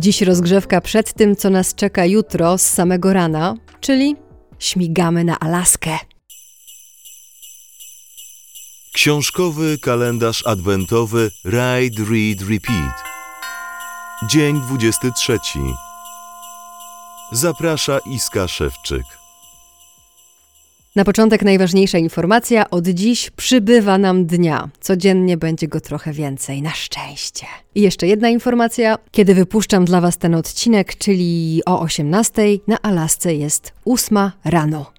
Dziś rozgrzewka przed tym, co nas czeka jutro z samego rana, czyli śmigamy na Alaskę. Książkowy kalendarz adwentowy Ride, Read, Repeat. Dzień 23. Zaprasza Iska Szewczyk. Na początek najważniejsza informacja. Od dziś przybywa nam dnia. Codziennie będzie go trochę więcej, na szczęście. I jeszcze jedna informacja. Kiedy wypuszczam dla Was ten odcinek, czyli o 18, na Alasce jest 8 rano.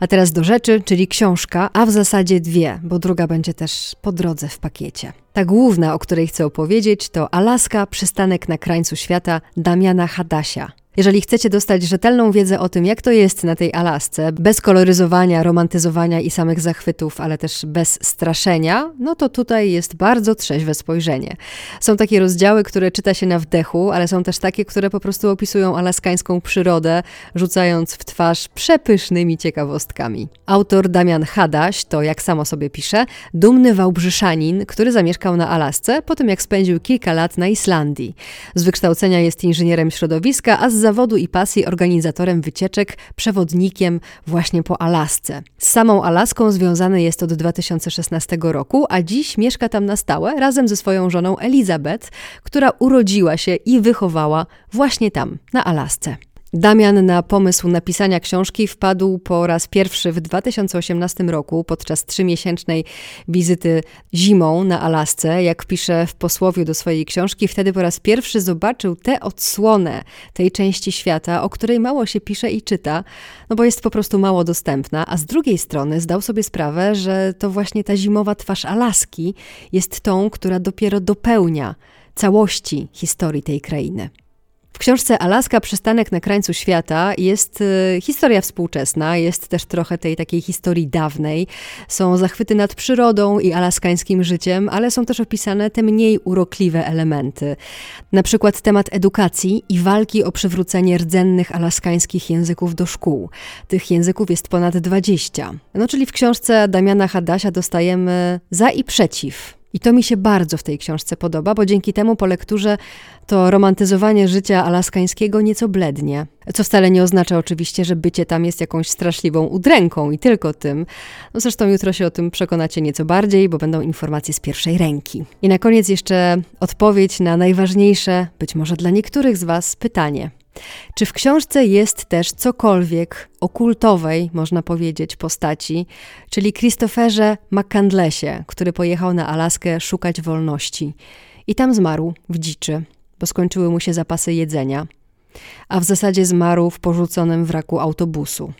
A teraz do rzeczy, czyli książka, a w zasadzie dwie, bo druga będzie też po drodze w pakiecie. Ta główna, o której chcę opowiedzieć, to Alaska, przystanek na krańcu świata Damiana Hadasia. Jeżeli chcecie dostać rzetelną wiedzę o tym, jak to jest na tej Alasce, bez koloryzowania, romantyzowania i samych zachwytów, ale też bez straszenia, no to tutaj jest bardzo trzeźwe spojrzenie. Są takie rozdziały, które czyta się na wdechu, ale są też takie, które po prostu opisują alaskańską przyrodę, rzucając w twarz przepysznymi ciekawostkami. Autor Damian Hadaś to, jak samo sobie pisze, dumny Wałbrzyszanin, który zamieszkał na Alasce po tym, jak spędził kilka lat na Islandii. Z wykształcenia jest inżynierem środowiska, a z zawodu i pasji organizatorem wycieczek, przewodnikiem właśnie po Alasce. Z samą Alaską związany jest od 2016 roku, a dziś mieszka tam na stałe razem ze swoją żoną Elizabeth, która urodziła się i wychowała właśnie tam, na Alasce. Damian na pomysł napisania książki wpadł po raz pierwszy w 2018 roku podczas trzymiesięcznej wizyty zimą na Alasce. Jak pisze w posłowiu do swojej książki, wtedy po raz pierwszy zobaczył tę odsłonę tej części świata, o której mało się pisze i czyta, no bo jest po prostu mało dostępna, a z drugiej strony zdał sobie sprawę, że to właśnie ta zimowa twarz Alaski jest tą, która dopiero dopełnia całości historii tej krainy. Książce Alaska przystanek na krańcu świata jest y, historia współczesna, jest też trochę tej takiej historii dawnej. Są zachwyty nad przyrodą i alaskańskim życiem, ale są też opisane te mniej urokliwe elementy. Na przykład temat edukacji i walki o przywrócenie rdzennych alaskańskich języków do szkół. Tych języków jest ponad 20. No czyli w książce Damiana Hadasia dostajemy za i przeciw i to mi się bardzo w tej książce podoba, bo dzięki temu po lekturze to romantyzowanie życia alaskańskiego nieco blednie. Co wcale nie oznacza oczywiście, że bycie tam jest jakąś straszliwą udręką i tylko tym. No zresztą jutro się o tym przekonacie nieco bardziej, bo będą informacje z pierwszej ręki. I na koniec jeszcze odpowiedź na najważniejsze, być może dla niektórych z Was, pytanie. Czy w książce jest też cokolwiek o kultowej, można powiedzieć, postaci, czyli Christopherze McCandlessie, który pojechał na Alaskę szukać wolności i tam zmarł w dziczy, bo skończyły mu się zapasy jedzenia, a w zasadzie zmarł w porzuconym wraku autobusu.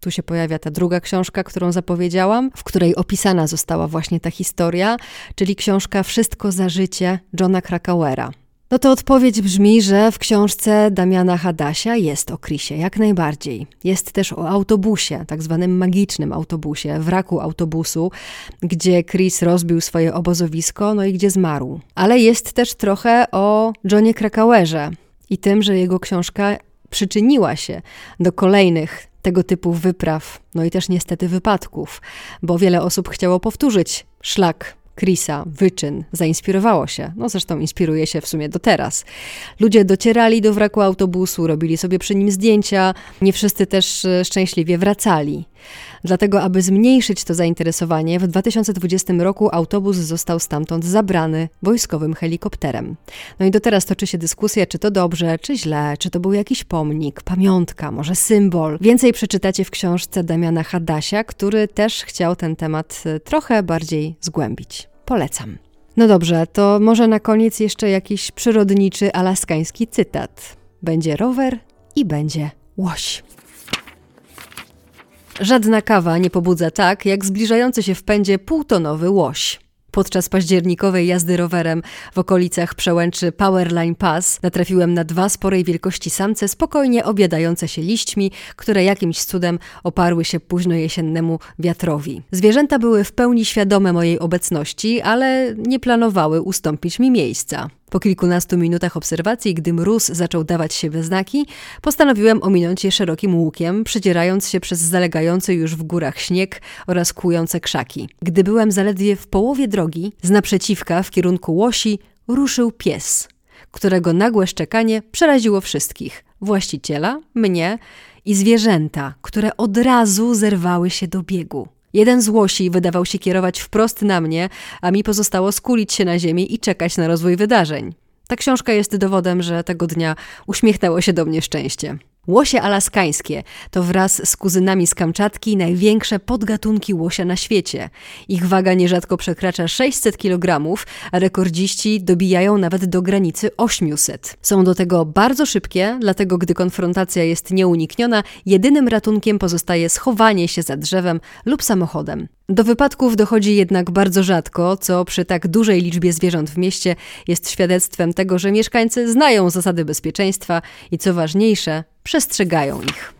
Tu się pojawia ta druga książka, którą zapowiedziałam, w której opisana została właśnie ta historia, czyli książka Wszystko za życie Johna Krakauera. No to odpowiedź brzmi, że w książce Damiana Hadasia jest o Chrisie, jak najbardziej. Jest też o autobusie, tak zwanym magicznym autobusie, wraku autobusu, gdzie Chris rozbił swoje obozowisko, no i gdzie zmarł. Ale jest też trochę o Johnie Krakauerze i tym, że jego książka przyczyniła się do kolejnych tego typu wypraw, no i też niestety wypadków, bo wiele osób chciało powtórzyć szlak Chrisa, wyczyn, zainspirowało się. No zresztą inspiruje się w sumie do teraz. Ludzie docierali do wraku autobusu, robili sobie przy nim zdjęcia, nie wszyscy też e, szczęśliwie wracali. Dlatego, aby zmniejszyć to zainteresowanie, w 2020 roku autobus został stamtąd zabrany wojskowym helikopterem. No i do teraz toczy się dyskusja, czy to dobrze, czy źle, czy to był jakiś pomnik, pamiątka, może symbol. Więcej przeczytacie w książce Damiana Hadasia, który też chciał ten temat e, trochę bardziej zgłębić. Polecam. No dobrze, to może na koniec jeszcze jakiś przyrodniczy alaskański cytat. Będzie rower i będzie łoś. Żadna kawa nie pobudza tak, jak zbliżający się w pędzie półtonowy łoś. Podczas październikowej jazdy rowerem w okolicach przełęczy Powerline Pass natrafiłem na dwa sporej wielkości samce spokojnie obiadające się liśćmi, które jakimś cudem oparły się późno jesiennemu wiatrowi. Zwierzęta były w pełni świadome mojej obecności, ale nie planowały ustąpić mi miejsca. Po kilkunastu minutach obserwacji, gdy mróz zaczął dawać się we znaki, postanowiłem ominąć je szerokim łukiem, przedzierając się przez zalegający już w górach śnieg oraz kłujące krzaki. Gdy byłem zaledwie w połowie drogi, z naprzeciwka w kierunku łosi ruszył pies. którego nagłe szczekanie przeraziło wszystkich właściciela, mnie i zwierzęta, które od razu zerwały się do biegu. Jeden z łosi wydawał się kierować wprost na mnie, a mi pozostało skulić się na ziemi i czekać na rozwój wydarzeń. Ta książka jest dowodem, że tego dnia uśmiechnęło się do mnie szczęście. Łosie alaskańskie to wraz z kuzynami z Kamczatki największe podgatunki łosia na świecie. Ich waga nierzadko przekracza 600 kg, a rekordziści dobijają nawet do granicy 800. Są do tego bardzo szybkie, dlatego gdy konfrontacja jest nieunikniona, jedynym ratunkiem pozostaje schowanie się za drzewem lub samochodem. Do wypadków dochodzi jednak bardzo rzadko, co przy tak dużej liczbie zwierząt w mieście jest świadectwem tego, że mieszkańcy znają zasady bezpieczeństwa i co ważniejsze, przestrzegają ich.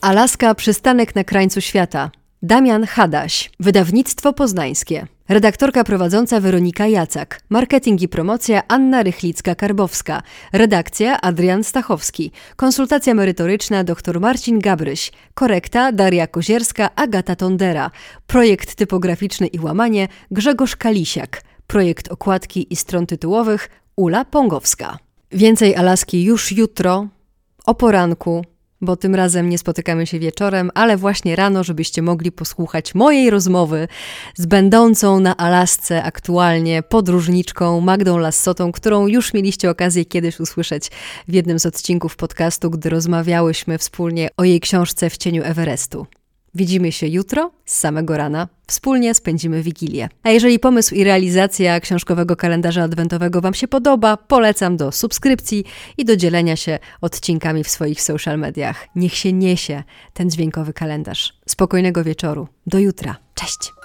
Alaska przystanek na krańcu świata. Damian Hadaś, wydawnictwo poznańskie. Redaktorka prowadząca Weronika Jacak. Marketing i promocja Anna Rychlicka-Karbowska. Redakcja Adrian Stachowski. Konsultacja merytoryczna dr Marcin Gabryś. Korekta Daria Kozierska, Agata Tondera. Projekt typograficzny i łamanie Grzegorz Kalisiak. Projekt okładki i stron tytułowych Ula Pongowska. Więcej Alaski już jutro o poranku bo tym razem nie spotykamy się wieczorem, ale właśnie rano, żebyście mogli posłuchać mojej rozmowy z będącą na Alasce aktualnie podróżniczką Magdą Lassotą, którą już mieliście okazję kiedyś usłyszeć w jednym z odcinków podcastu, gdy rozmawiałyśmy wspólnie o jej książce W cieniu Everestu. Widzimy się jutro z samego rana. Wspólnie spędzimy Wigilię. A jeżeli pomysł i realizacja książkowego kalendarza adwentowego Wam się podoba, polecam do subskrypcji i do dzielenia się odcinkami w swoich social mediach. Niech się niesie ten dźwiękowy kalendarz. Spokojnego wieczoru. Do jutra. Cześć!